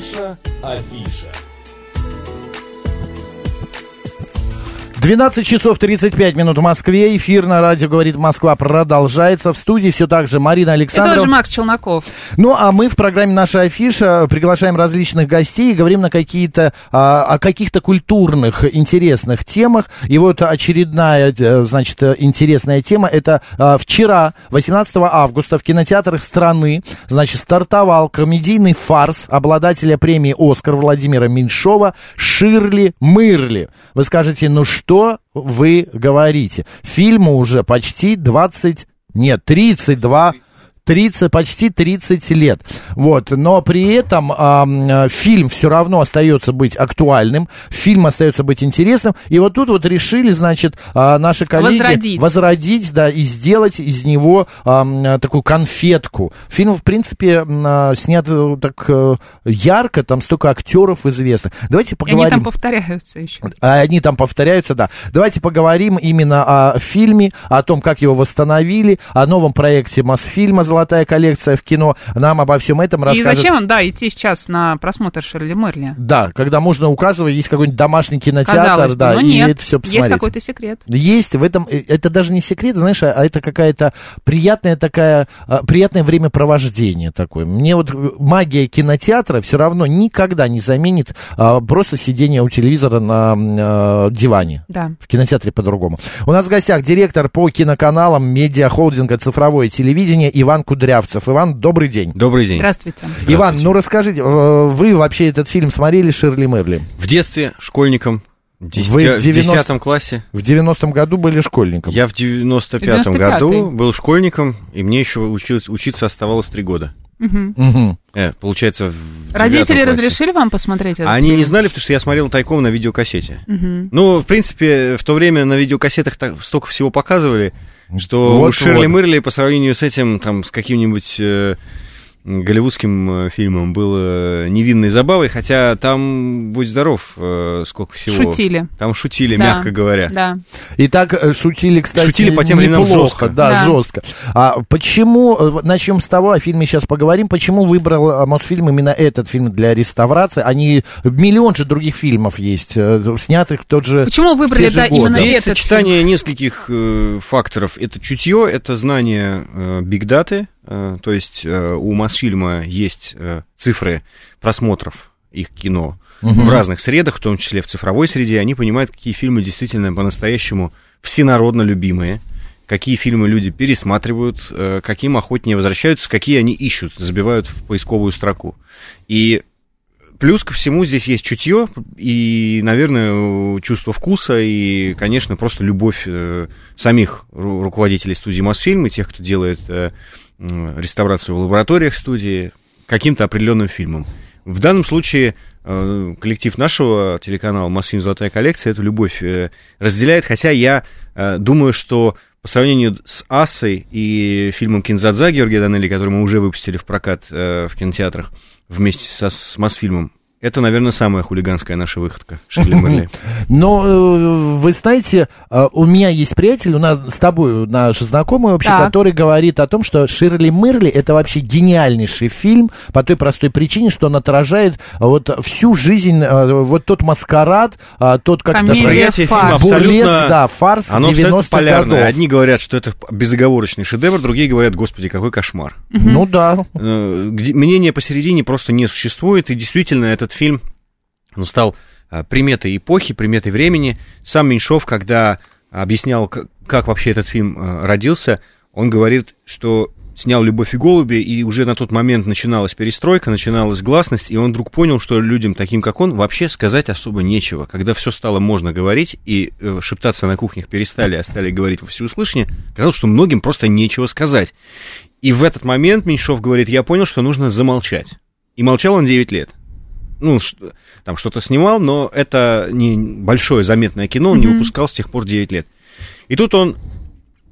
Наша афиша. 12 часов 35 минут в Москве. Эфир на радио «Говорит Москва» продолжается. В студии все так же Марина Александрова. Это тоже Макс Челноков. Ну, а мы в программе «Наша афиша» приглашаем различных гостей и говорим на какие-то, а, о каких-то культурных интересных темах. И вот очередная, э, значит, интересная тема. Это а, вчера, 18 августа, в кинотеатрах страны, значит, стартовал комедийный фарс обладателя премии «Оскар» Владимира Меньшова «Ширли Мырли». Вы скажете, ну что что вы говорите? Фильму уже почти 20, нет, 32 30, почти 30 лет. Вот. Но при этом э, фильм все равно остается быть актуальным, фильм остается быть интересным. И вот тут вот решили, значит, э, наши коллеги возродить. возродить, да, и сделать из него э, такую конфетку. Фильм, в принципе, э, снят так э, ярко, там столько актеров известных. Давайте поговорим. И они там повторяются еще. Они там повторяются, да. Давайте поговорим именно о фильме, о том, как его восстановили, о новом проекте Мосфильма «Золотая коллекция» в кино. Нам обо всем этом расскажет... И зачем, да, идти сейчас на просмотр Шерли Мерли? Да, когда можно у каждого есть какой-нибудь домашний кинотеатр, Казалось да, бы, и нет, это все посмотреть. Есть какой-то секрет. Есть в этом, э, это даже не секрет, знаешь, а это какая-то приятная такая, а, приятное времяпровождение такое. Мне вот магия кинотеатра все равно никогда не заменит а, просто сидение у телевизора на а, диване. Да. В кинотеатре по-другому. У нас в гостях директор по киноканалам медиахолдинга «Цифровое телевидение» Иван Кудрявцев. Иван, добрый день. Добрый день. Здравствуйте. Здравствуйте. Иван, ну расскажите, э, вы вообще этот фильм смотрели «Ширли Мерли»? В детстве школьником, десяти- Вы в в 90 10 классе. В 90-м году были школьником. Я в 95-м 95-й. году был школьником, и мне еще училось- учиться оставалось три года. Мгм. Мгм. Э, получается, в Родители классе. разрешили вам посмотреть этот А Они фильм? не знали, потому что я смотрел тайком на видеокассете. Мгм. Ну, в принципе, в то время на видеокассетах так, столько всего показывали, что Вот, Ширли вот. Мырли по сравнению с этим, там, с каким-нибудь э, голливудским э, фильмом было невинной забавой, хотя там, будь здоров, э, сколько всего. Шутили. Там шутили, Да. мягко говоря. Да. И так э, шутили, кстати, Шутили по тем временам жестко. Да, Да. жестко. А почему, э, начнем с того, о фильме сейчас поговорим, почему выбрал э, Мосфильм именно этот фильм для реставрации, а не миллион же других фильмов есть, э, снятых в тот же Почему выбрали, же да, годы. именно Здесь этот сочетание нескольких э, факторов. Это чутье, это знание бигдаты, то есть э, у Мосфильма есть э, цифры просмотров их кино в разных средах, в том числе в цифровой среде. Они понимают, какие фильмы действительно по-настоящему всенародно любимые, какие фильмы люди пересматривают, э, каким охотнее возвращаются, какие они ищут, забивают в поисковую строку. И Плюс ко всему здесь есть чутье и, наверное, чувство вкуса и, конечно, просто любовь э, самих ру- руководителей студии Мосфильм и тех, кто делает э, реставрацию в лабораториях студии каким-то определенным фильмом. В данном случае э, коллектив нашего телеканала «Мосфильм. Золотая коллекция» эту любовь разделяет, хотя я думаю, что по сравнению с «Асой» и фильмом «Кинзадза» Георгия Данелли, который мы уже выпустили в прокат э, в кинотеатрах вместе со, с Мосфильмом, это, наверное, самая хулиганская наша выходка Ширли Мерли. Но э, вы знаете, э, у меня есть приятель, у нас с тобой наш знакомый вообще, Так. который говорит о том, что Ширли Мырли это вообще гениальнейший фильм по той простой причине, что он отражает вот всю жизнь, э, вот тот маскарад, э, тот как Комедия, Восприятие фильма абсолютно... да, фарс Оно абсолютно 90-х полярное. годов. Одни говорят, что это безоговорочный шедевр, другие говорят, господи, какой кошмар. Ну да. Э, Мнения посередине просто не существует, и действительно этот фильм он стал э, приметой эпохи, приметой времени. Сам Меньшов, когда объяснял, как вообще этот фильм э, родился, он говорит, что снял «Любовь и голуби», и уже на тот момент начиналась перестройка, начиналась гласность, и он вдруг понял, что людям, таким как он, вообще сказать особо нечего. Когда все стало можно говорить, и э, шептаться на кухнях перестали, а стали говорить во всеуслышание, казалось, что многим просто нечего сказать. И в этот момент Меньшов говорит, я понял, что нужно замолчать. И молчал он 9 лет. Ну, там что-то снимал, но это не большое заметное кино, он не выпускал с тех пор 9 лет. И тут он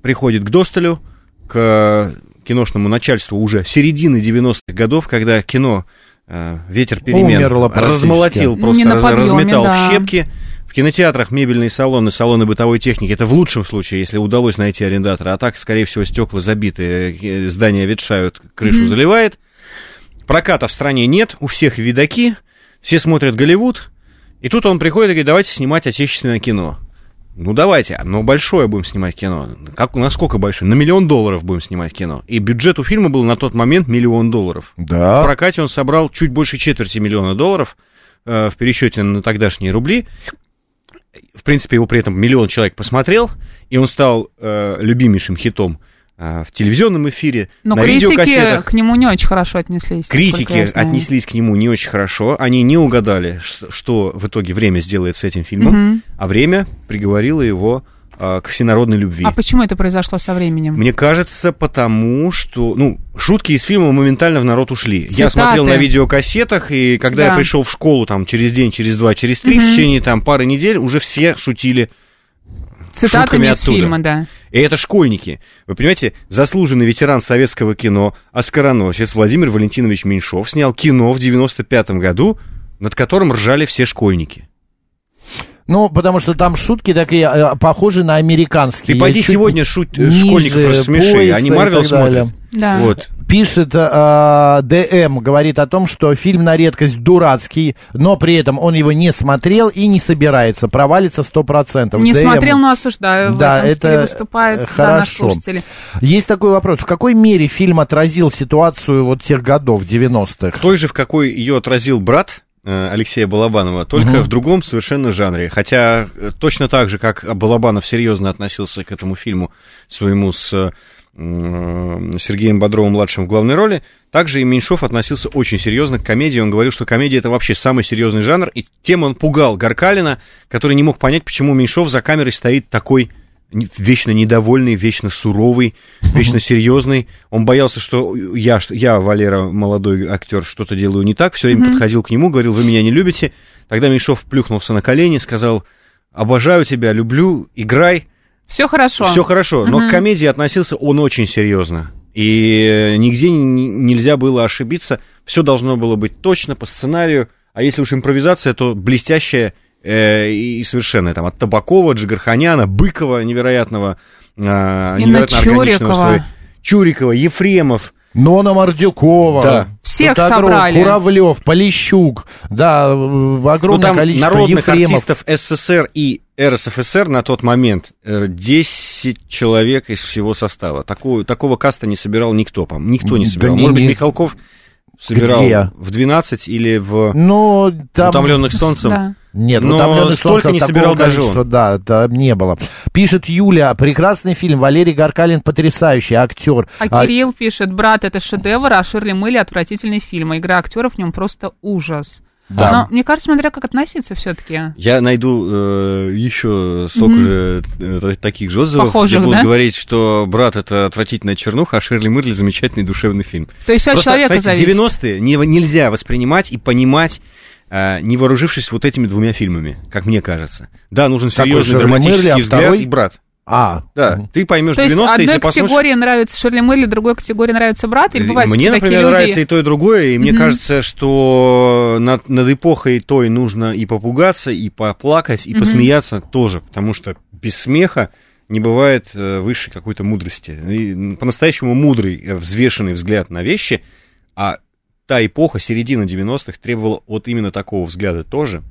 приходит к Досталю, к киношному начальству уже середины 90-х годов, когда кино э, «Ветер перемен» Умерло размолотил, просто раз- подъеме, разметал да. в щепки. В кинотеатрах мебельные салоны, салоны бытовой техники, это в лучшем случае, если удалось найти арендатора, а так, скорее всего, стекла забиты, э, здания ветшают, крышу заливает. проката в стране нет, у всех видаки, все смотрят Голливуд, и тут он приходит и говорит, давайте снимать отечественное кино. Ну давайте, но большое будем снимать кино. Как, насколько большое? На миллион долларов будем снимать кино. И бюджет у фильма был на тот момент миллион долларов. Да. В прокате он собрал чуть больше четверти миллиона долларов э, в пересчете на тогдашние рубли. В принципе, его при этом миллион человек посмотрел, и он стал э, любимейшим хитом в телевизионном эфире, Но на критики видеокассетах. к нему не очень хорошо отнеслись. Критики я отнеслись к нему не очень хорошо. Они не угадали, что в итоге время сделает с этим фильмом, Мгм. а время приговорило его а, к всенародной любви. А почему это произошло со временем? Мне кажется, потому что, ну, шутки из фильма моментально в народ ушли. Я Цитаты. смотрел на видеокассетах, и когда я Да. пришел в школу там через день, через два, через три, в Мгм. течение там пары недель уже все шутили. Цитатами шутками из оттуда. фильма, да. И это школьники. Вы понимаете, заслуженный ветеран советского кино, оскароносец Владимир Валентинович Меньшов снял кино в 95 году, над которым ржали все школьники. Ну, потому что там шутки такие э, похожи на американские. Ты пойди Чуть сегодня шут- ниже школьников рассмеши, они Марвел смотрят. Да. Вот. Пишет э, ДМ, говорит о том, что фильм на редкость дурацкий, но при этом он его не смотрел и не собирается, провалится 100%. Не ДМ. смотрел, но осуждаю. В Да, этом это выступает да, хорошо. Есть такой вопрос. В какой мере фильм отразил ситуацию вот тех годов, 90-х? той же, в какой ее отразил брат э, Алексея Балабанова, только Мгм. в другом совершенно жанре. Хотя э, точно так же, как Балабанов серьезно относился к этому фильму своему с э, Сергеем Бодровым-младшим в главной роли, также и Меньшов относился очень серьезно к комедии. Он говорил, что комедия это вообще самый серьезный жанр, и тем он пугал Гаркалина, который не мог понять, почему Меньшов за камерой стоит такой вечно недовольный, вечно суровый, вечно серьезный. Он боялся, что я, я Валера, молодой актер, что-то делаю не так. Все время подходил к нему, говорил, вы меня не любите. Тогда Меньшов плюхнулся на колени, сказал, обожаю тебя, люблю, играй, Все хорошо. все хорошо. Но Мгм. к комедии относился он очень серьезно. И э, нигде нельзя было ошибиться. Все должно было быть точно по сценарию. А если уж импровизация, то блестящая э, и совершенная. Там от Табакова, Джигарханяна, Быкова невероятного, Инна невероятно органичного своего- Чурикова, Ефремов. Нона Мордюкова. Да. Всех Тут огром- собрали. Куравлев, Полищук. Да, э, Ну, огромное там количество народных Ефремов. артистов СССР и РСФСР на тот момент э, 10 человек из всего состава. Такого, такого каста не собирал никто, по Никто не Да собирал. не- Может быть, не- Михалков собирал Где? в 12 или в Ну, там... «Утомленных солнцем». Да. Нет, Но «Утомленный столько солнцем» не собирал даже он. Да, это не было. Пишет Юля, прекрасный фильм, Валерий Гаркалин потрясающий актер. А Кирилл пишет, брат, это шедевр, а Ширли Мылли отвратительный фильм. а Игра актеров в нем просто ужас. Да. Но мне кажется, смотря как относиться все-таки. Я найду э, еще столько Мгм. же э, таких же отзывов, Похожих, где будут да? говорить, что «Брат» — это отвратительная чернуха, а «Шерли Мырли» — замечательный душевный фильм. То есть все от Просто, человека знаете, зависит. 90-е не- нельзя воспринимать и понимать, не вооружившись вот этими двумя фильмами, как мне кажется. Да, нужен Какой серьезный Шерли драматический Мырли, а взгляд второй? и «Брат». А, Да, ты поймешь То есть 90-е, одной если категории нравится Ширли Мырли, другой категории нравится брат? Или бывает, Мне, например, такие люди... нравится и то, и другое, и мне Мгм. кажется, что над, над эпохой той нужно и попугаться, и поплакать, и Мгм. посмеяться тоже, потому что без смеха не бывает э, высшей какой-то мудрости. И, по-настоящему мудрый, э, взвешенный взгляд на вещи, а та эпоха, середина 90-х, требовала вот именно такого взгляда тоже.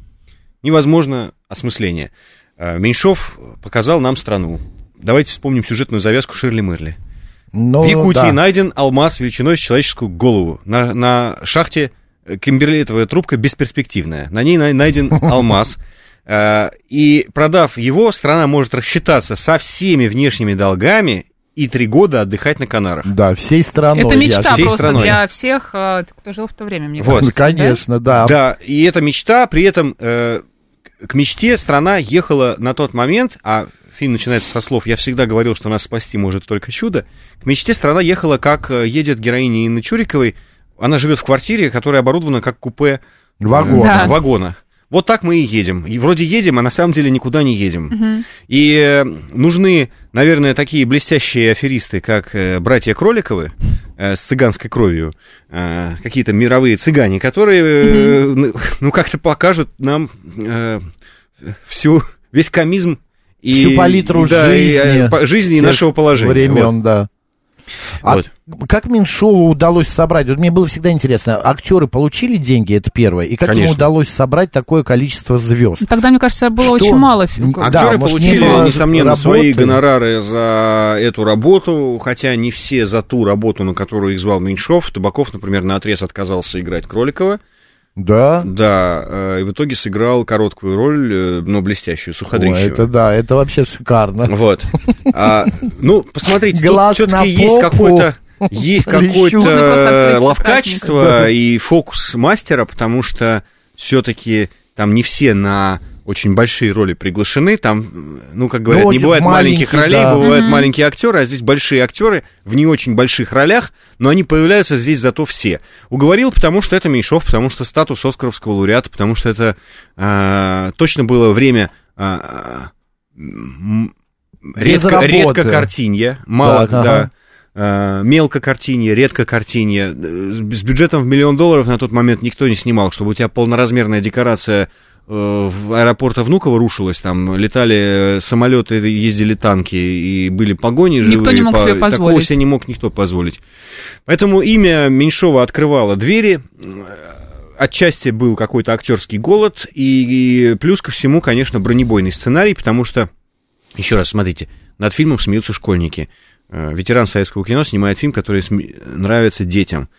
Невозможно осмысление. Э, Меньшов показал нам страну. Давайте вспомним сюжетную завязку Ширли Мырли. ну, В Якутии да. найден алмаз величиной с человеческую голову. На, на шахте э, кимберлитовая трубка бесперспективная. На ней най- найден алмаз. Э, И продав его, страна может рассчитаться со всеми внешними долгами и три года отдыхать на Канарах. Да, всей страной. Это я мечта всей просто страной. для всех, э, кто жил в то время, мне Вот. Кажется. да? Конечно, да. Да, и эта мечта, при этом э, к мечте страна ехала на тот момент, а фильм начинается со слов «Я всегда говорил, что нас спасти может только чудо». К мечте страна ехала, как э, едет героиня Инны Чуриковой. Она живет в квартире, которая оборудована как купе Вагон. э, Да. вагона. Вот так мы и едем. И вроде едем, а на самом деле никуда не едем. Мгм. И э, нужны, наверное, такие блестящие аферисты, как э, братья Кроликовы э, с цыганской кровью, какие-то мировые цыгане, которые, э, ну, как-то покажут нам всю, весь комизм и, Всю палитру да, и, жизни. по- жизни и нашего положения. Времен, Вот. да. А Вот. как Меньшову удалось собрать? Вот мне было всегда интересно, актеры получили деньги, это первое, и как ему Конечно. удалось собрать такое количество звезд? Ну, Тогда, мне кажется, было Что? очень мало. Да, Актеры может, получили, не несомненно, работы. свои гонорары за эту работу, хотя не все за ту работу, на которую их звал Меньшов. Табаков, например, на отрез отказался играть Кроликова. Да? Да, э, и в итоге сыграл короткую роль, э, но блестящую, Суходрищева. это да, это вообще шикарно. Вот. А, ну, посмотрите, Глаз все-таки есть какой-то есть какое-то ловкачество и фокус мастера, потому что все-таки там не все на очень большие роли приглашены. Там, ну, как говорят, Ну, не бывает маленьких ролей, да. бывают Мгм. маленькие актеры, а здесь большие актеры в не очень больших ролях, но они появляются здесь зато все. Уговорил, потому что это Меньшов, потому что статус Оскаровского лауреата, потому что это а, точно было время Без редко, редко картинье, мало, ага. да. а, мелко картинье, редко картинье. Э, С бюджетом в миллион долларов на тот момент никто не снимал, чтобы у тебя полноразмерная декорация э, аэропорта Внуково рушилась, там летали самолеты, ездили танки и были погони Никто живые. не мог себе Такого позволить. себе не мог никто позволить. Поэтому имя Меньшова открывало двери. Отчасти был какой-то актерский голод, и, и плюс ко всему, конечно, бронебойный сценарий, потому что, еще раз, смотрите, над фильмом смеются школьники. Э, Ветеран советского кино снимает фильм, который сме- нравится детям,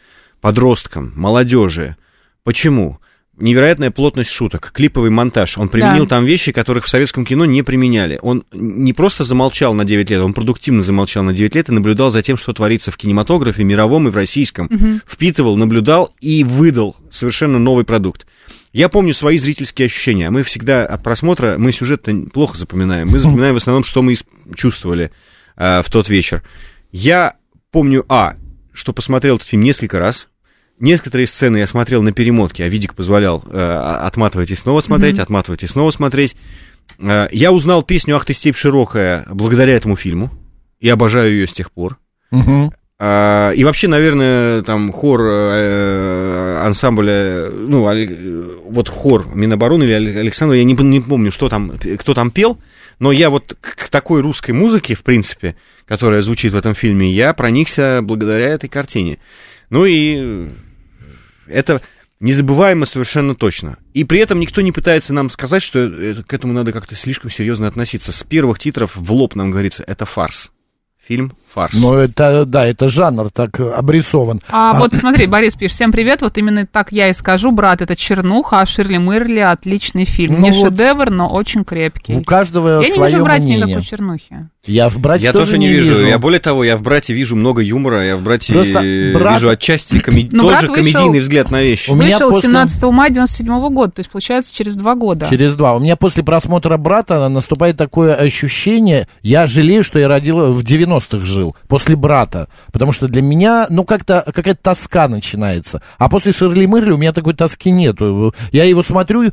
подросткам, молодежи. Почему? Невероятная плотность шуток, клиповый монтаж. Он применил Да. там вещи, которых в советском кино не применяли. Он не просто замолчал на 9 лет, он продуктивно замолчал на 9 лет и наблюдал за тем, что творится в кинематографе, мировом и в российском. Мгм. Впитывал, наблюдал и выдал совершенно новый продукт. Я помню свои зрительские ощущения. Мы всегда от просмотра, мы сюжет плохо запоминаем. Мы запоминаем в основном, что мы чувствовали э, в тот вечер. Я помню, а, что посмотрел этот фильм несколько раз. Некоторые сцены я смотрел на перемотке, а видик позволял э, отматывать и снова смотреть, отматывать и снова смотреть. Э, я узнал песню «Ах ты, степь широкая» благодаря этому фильму. И обожаю ее с тех пор. Мгм. А, И вообще, наверное, там хор э, ансамбля, ну, э, вот хор Минобороны или Але- Александр, я не, не помню, что там, кто там пел, но я вот к такой русской музыке, в принципе, которая звучит в этом фильме, я проникся благодаря этой картине. Ну и это незабываемо совершенно точно. И при этом никто не пытается нам сказать, что это- к этому надо как-то слишком серьезно относиться. С первых титров в лоб нам говорится, это фарс. Фильм фарс. Ну, это, да, это жанр так обрисован. А, вот смотри, Борис пишет, всем привет, вот именно так я и скажу, брат, это Чернуха, а Ширли Мырли отличный фильм. Ну Не вот. шедевр, но очень крепкий. У каждого я не свое вижу в брате мнение. никакой чернухи. Я в брате Я тоже, тоже не вижу. Я более того, я в брате вижу много юмора, я в брате Просто брат- вижу отчасти коми- Ну, брат тоже вышел- комедийный взгляд на вещи. У меня Вышел после- 17 мая 97 года, то есть получается через два года. Через два. У меня после просмотра брата наступает такое ощущение, я жалею, что я родил в 90-х жил, после брата. Потому что для меня, ну, как-то какая-то тоска начинается. А после Ширли Мырли у меня такой тоски нету. Я его смотрю, э,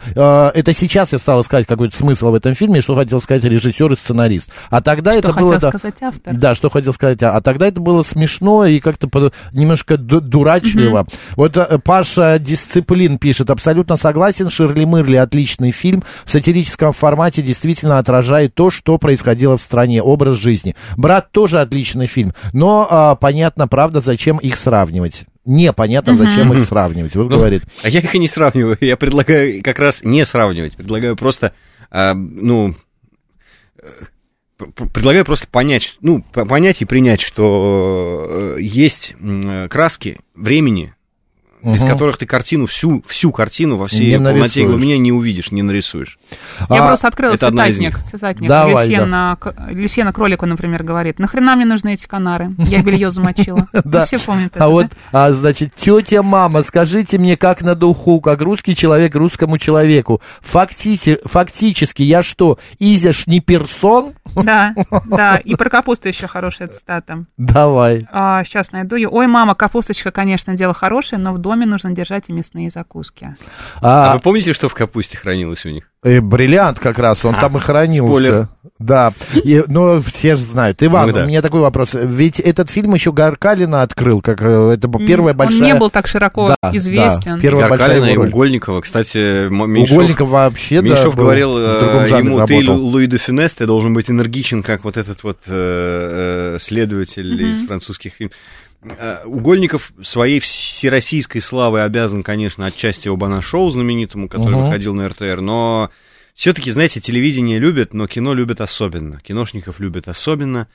это сейчас я стал искать какой-то смысл в этом фильме, что хотел сказать режиссер и сценарист. А тогда Что это хотел было... да, сказать автор. Да, что хотел сказать. А, а тогда это было смешно и как-то по- немножко ду- дурачливо. Вот э, Паша Дисциплин пишет, абсолютно согласен, Ширли Мырли отличный фильм. В сатирическом формате действительно отражает то, что происходило в стране, образ жизни. Брат тоже отличный фильм, но а, понятно, правда, зачем их сравнивать. Непонятно, зачем их сравнивать. Вот Ну, говорит. А я их и не сравниваю. Я предлагаю как раз не сравнивать. Предлагаю просто, а, ну, э, п- предлагаю просто понять, ну, понять и принять, что э, есть э, краски времени, без Мгм. которых ты картину, всю, всю картину во всей Не ее полноте и глубине не увидишь, не нарисуешь. Я А, просто открыла это одна из цитатник. цитатник. Давай, Люсьена, К- Люсьена Кролику, например, говорит, нахрена мне нужны эти канары? Я белье замочила. Да. Все помнят это, А да? вот, а, значит, тетя мама, скажите мне, как на духу, как русский человек русскому человеку. Факти- фактически я что, Изяш не персон? Да, да. И про капусту еще хорошая цитата. Давай. А, сейчас найду ее. Ой, мама, капусточка, конечно, дело хорошее, но в доме нужно держать и мясные закуски. А, А, вы помните, что в капусте хранилось у них? Э, бриллиант как раз, он там и хранился. Спойлер. Да, и, ну, все же знают. Иван, Ну да. у меня такой вопрос. Ведь этот фильм еще Гаркалина открыл, как э, это первая Он большая... не был так широко Да, да, известен. первая большая Гаркалина и его роль. Угольникова, кстати, Меньшов, Угольников вообще, да, Меньшов был говорил э, ему, ты работал. Луи де Фюнес, ты должен быть энергичен, как вот этот вот э, следователь из французских фильмов. Э, Угольников своей всероссийской славой обязан, конечно, отчасти Обана-шоу знаменитому, который Мгм. выходил на РТР, но все-таки, знаете, телевидение любят, но кино любят особенно. Киношников любят особенно.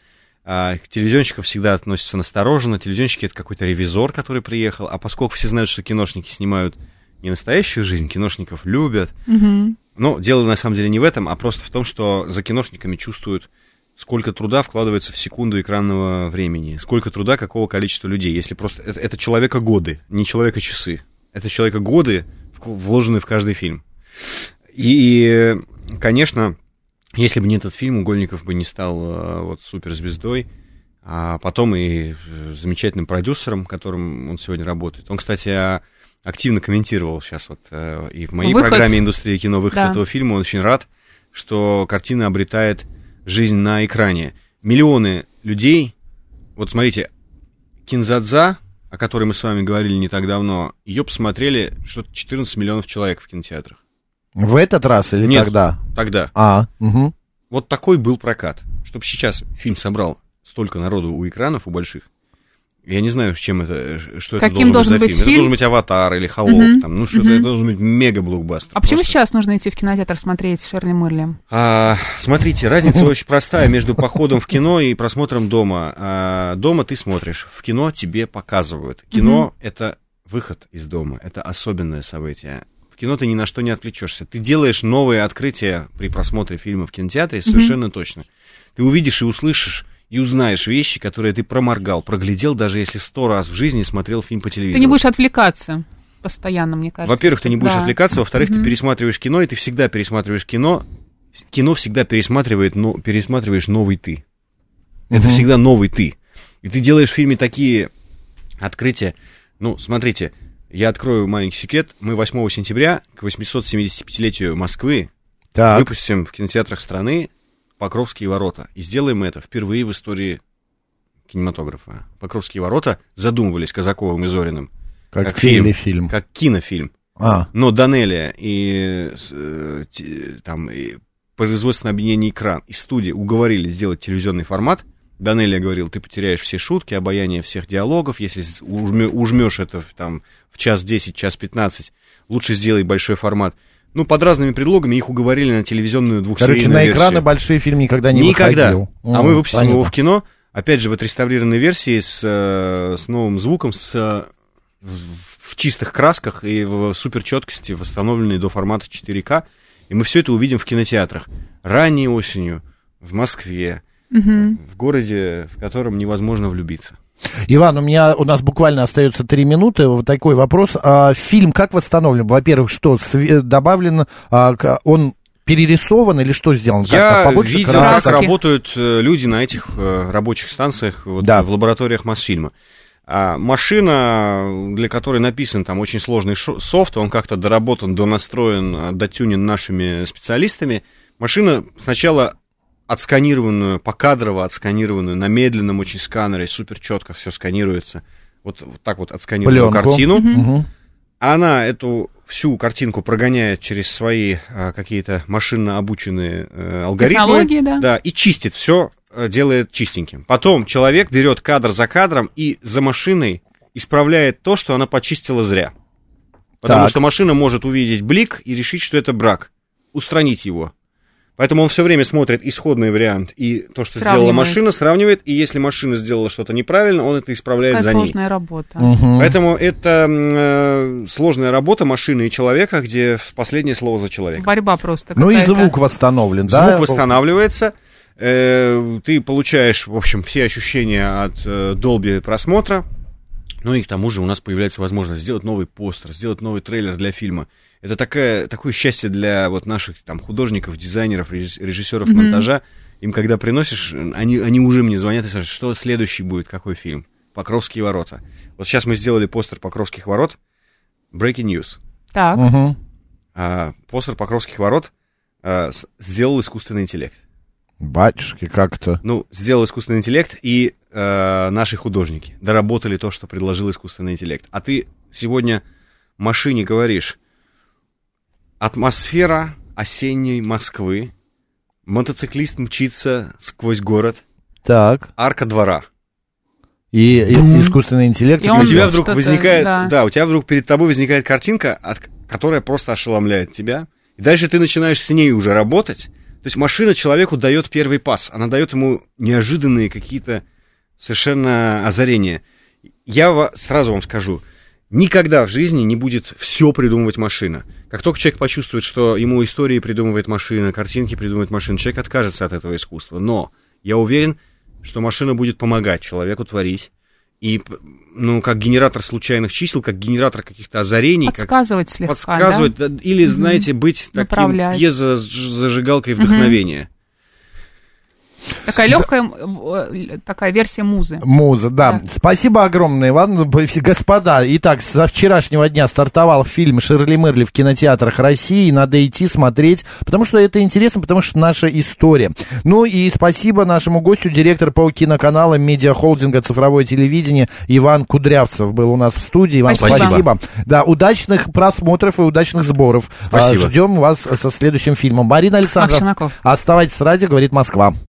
А к телевизионщиков всегда относятся настороженно. Телевизионщики это какой-то ревизор, который приехал. А поскольку все знают, что киношники снимают не настоящую жизнь, киношников любят. Мгм. Но дело на самом деле не в этом, а просто в том, что за киношниками чувствуют, сколько труда вкладывается в секунду экранного времени, сколько труда какого количества людей. Если просто это, это человека годы, не человека часы. Это человека годы, вложенные в каждый фильм. И, конечно, если бы не этот фильм, Угольников бы не стал э, вот суперзвездой, а потом и э, замечательным продюсером, которым он сегодня работает. Он, кстати, а, активно комментировал сейчас вот э, и в моей Выход. программе «Индустрия кино» выход Да. этого фильма. Он очень рад, что картина обретает жизнь на экране. Миллионы людей, вот смотрите, Кинзадза, о которой мы с вами говорили не так давно, ее посмотрели что-то 14 миллионов человек в кинотеатрах. В этот раз или Нет. тогда? Тогда. А, мгм. Вот такой был прокат. Чтобы сейчас фильм собрал столько народу у экранов, у больших, я не знаю, с чем это, э, что Каким это должен, должен быть фильм. фильм? Это должен быть «Аватар» или «Холоп», Мгм. там, ну что-то, Мгм. это должен быть мега-блокбастер. А почему Просто. сейчас нужно идти в кинотеатр смотреть Шерли Мырли? А, смотрите, разница очень простая между походом в кино и просмотром дома. А, дома ты смотришь, в кино тебе показывают. Кино это выход из дома, это особенное событие. В кино ты ни на что не отвлечешься. Ты делаешь новые открытия при просмотре фильма в кинотеатре совершенно точно. Ты увидишь и услышишь и узнаешь вещи, которые ты проморгал, проглядел, даже если сто раз в жизни смотрел фильм по телевизору. Ты не будешь отвлекаться постоянно, мне кажется. Во-первых, ты не будешь Да. отвлекаться, во-вторых, ты Мгм. пересматриваешь кино, и ты всегда пересматриваешь кино. Кино всегда пересматривает, но пересматриваешь новый ты. Это Мгм. всегда новый ты. И ты делаешь в фильме такие открытия. Ну, смотрите, я открою маленький секрет. Мы 8 сентября к 875-летию Москвы Так, выпустим в кинотеатрах страны Покровские ворота. И сделаем мы это впервые в истории кинематографа. Покровские ворота задумывались Казаковым и Зориным как, как фильм. телефильм. как кинофильм. А, Но Данелия и, э, там, и производственное объединение «Экран» и студия уговорили сделать телевизионный формат. Данелия говорил, ты потеряешь все шутки, обаяние всех диалогов, если ужмешь это там, в час 10, час 15, лучше сделай большой формат. Ну, под разными предлогами их уговорили на телевизионную двухсерийную короче, на версию. экраны большие фильм никогда не Никогда. выходил. А М, мы выпустим понятно. его в кино, опять же, в отреставрированной версии с, э, с новым звуком, с, э, в, в чистых красках и в суперчеткости, восстановленной до формата 4К. И мы все это увидим в кинотеатрах. Ранней осенью в Москве, Мгм. в городе, в котором невозможно влюбиться. Иван, у меня у нас буквально остается три минуты. Вот такой вопрос. А, фильм как восстановлен? Во-первых, что добавлено? а, он перерисован или что сделан? Как-то Я побольше видел, как работают э, люди на этих э, рабочих станциях вот, Да. в лабораториях Мосфильма. А машина, для которой написан там очень сложный софт, он как-то доработан, донастроен, э, дотюнен нашими специалистами. Машина сначала отсканированную, покадрово отсканированную, на медленном очень сканере, супер четко все сканируется. Вот, вот так вот отсканированную Пленку. картину. Мгм. Она эту всю картинку прогоняет через свои а, какие-то машинно обученные э, алгоритмы. Технологии, да. Да, и чистит все, делает чистеньким. Потом человек берет кадр за кадром и за машиной исправляет то, что она почистила зря. Потому Так. что машина может увидеть блик и решить, что это брак. Устранить его. Поэтому он все время смотрит исходный вариант и то, что сделала Сравнивает. машина, сравнивает. И если машина сделала что-то неправильно, он это исправляет Какая за ней. сложная работа. Мгм. Поэтому это э, сложная работа машины и человека, где последнее слово за человеком. Борьба просто Ну и звук восстановлен, да? Звук восстанавливается, э, ты получаешь, в общем, все ощущения от э, долби просмотра. Ну и к тому же у нас появляется возможность сделать новый постер, сделать новый трейлер для фильма. Это такая, такое счастье для вот наших там художников, дизайнеров, режисс- режиссеров Мгм. монтажа. Им когда приносишь, они, они уже мне звонят и спрашивают, что следующий будет, какой фильм. Покровские ворота. Вот сейчас мы сделали постер Покровских ворот. Breaking news. Так. Мгм. А, постер Покровских ворот э, с- сделал искусственный интеллект. Батюшки, как-то. Ну, сделал искусственный интеллект, и э, наши художники доработали то, что предложил искусственный интеллект. А ты сегодня машине говоришь, атмосфера осенней Москвы, мотоциклист мчится сквозь город, Так. арка двора. И, и искусственный интеллект. И у тебя вдруг возникает, да. да. у тебя вдруг перед тобой возникает картинка, от, которая просто ошеломляет тебя. И дальше ты начинаешь с ней уже работать. То есть машина человеку дает первый пас, она дает ему неожиданные какие-то совершенно озарения. Я сразу вам скажу, никогда в жизни не будет все придумывать машина. Как только человек почувствует, что ему истории придумывает машина, картинки придумывает машина, человек откажется от этого искусства. Но я уверен, что машина будет помогать человеку творить. И, ну, как генератор случайных чисел, как генератор каких-то озарений, как Подсказывать слегка, подсказывать, да? или, знаете, быть таким пьезозажигалкой вдохновения. Такая легкая э, такая версия музы. Муза, да. Да. Спасибо огромное, Иван. Господа, итак, со вчерашнего дня стартовал фильм «Ширли Мерли» в кинотеатрах России. Надо идти смотреть, потому что это интересно, потому что наша история. Ну и спасибо нашему гостю, директор по киноканала медиахолдинга «Цифровое телевидение» Иван Кудрявцев был у нас в студии. Иван, Спасибо. спасибо. Да, удачных просмотров и удачных сборов. Спасибо. А, Ждем вас со следующим фильмом. Марина Александровна, оставайтесь с радио, говорит Москва.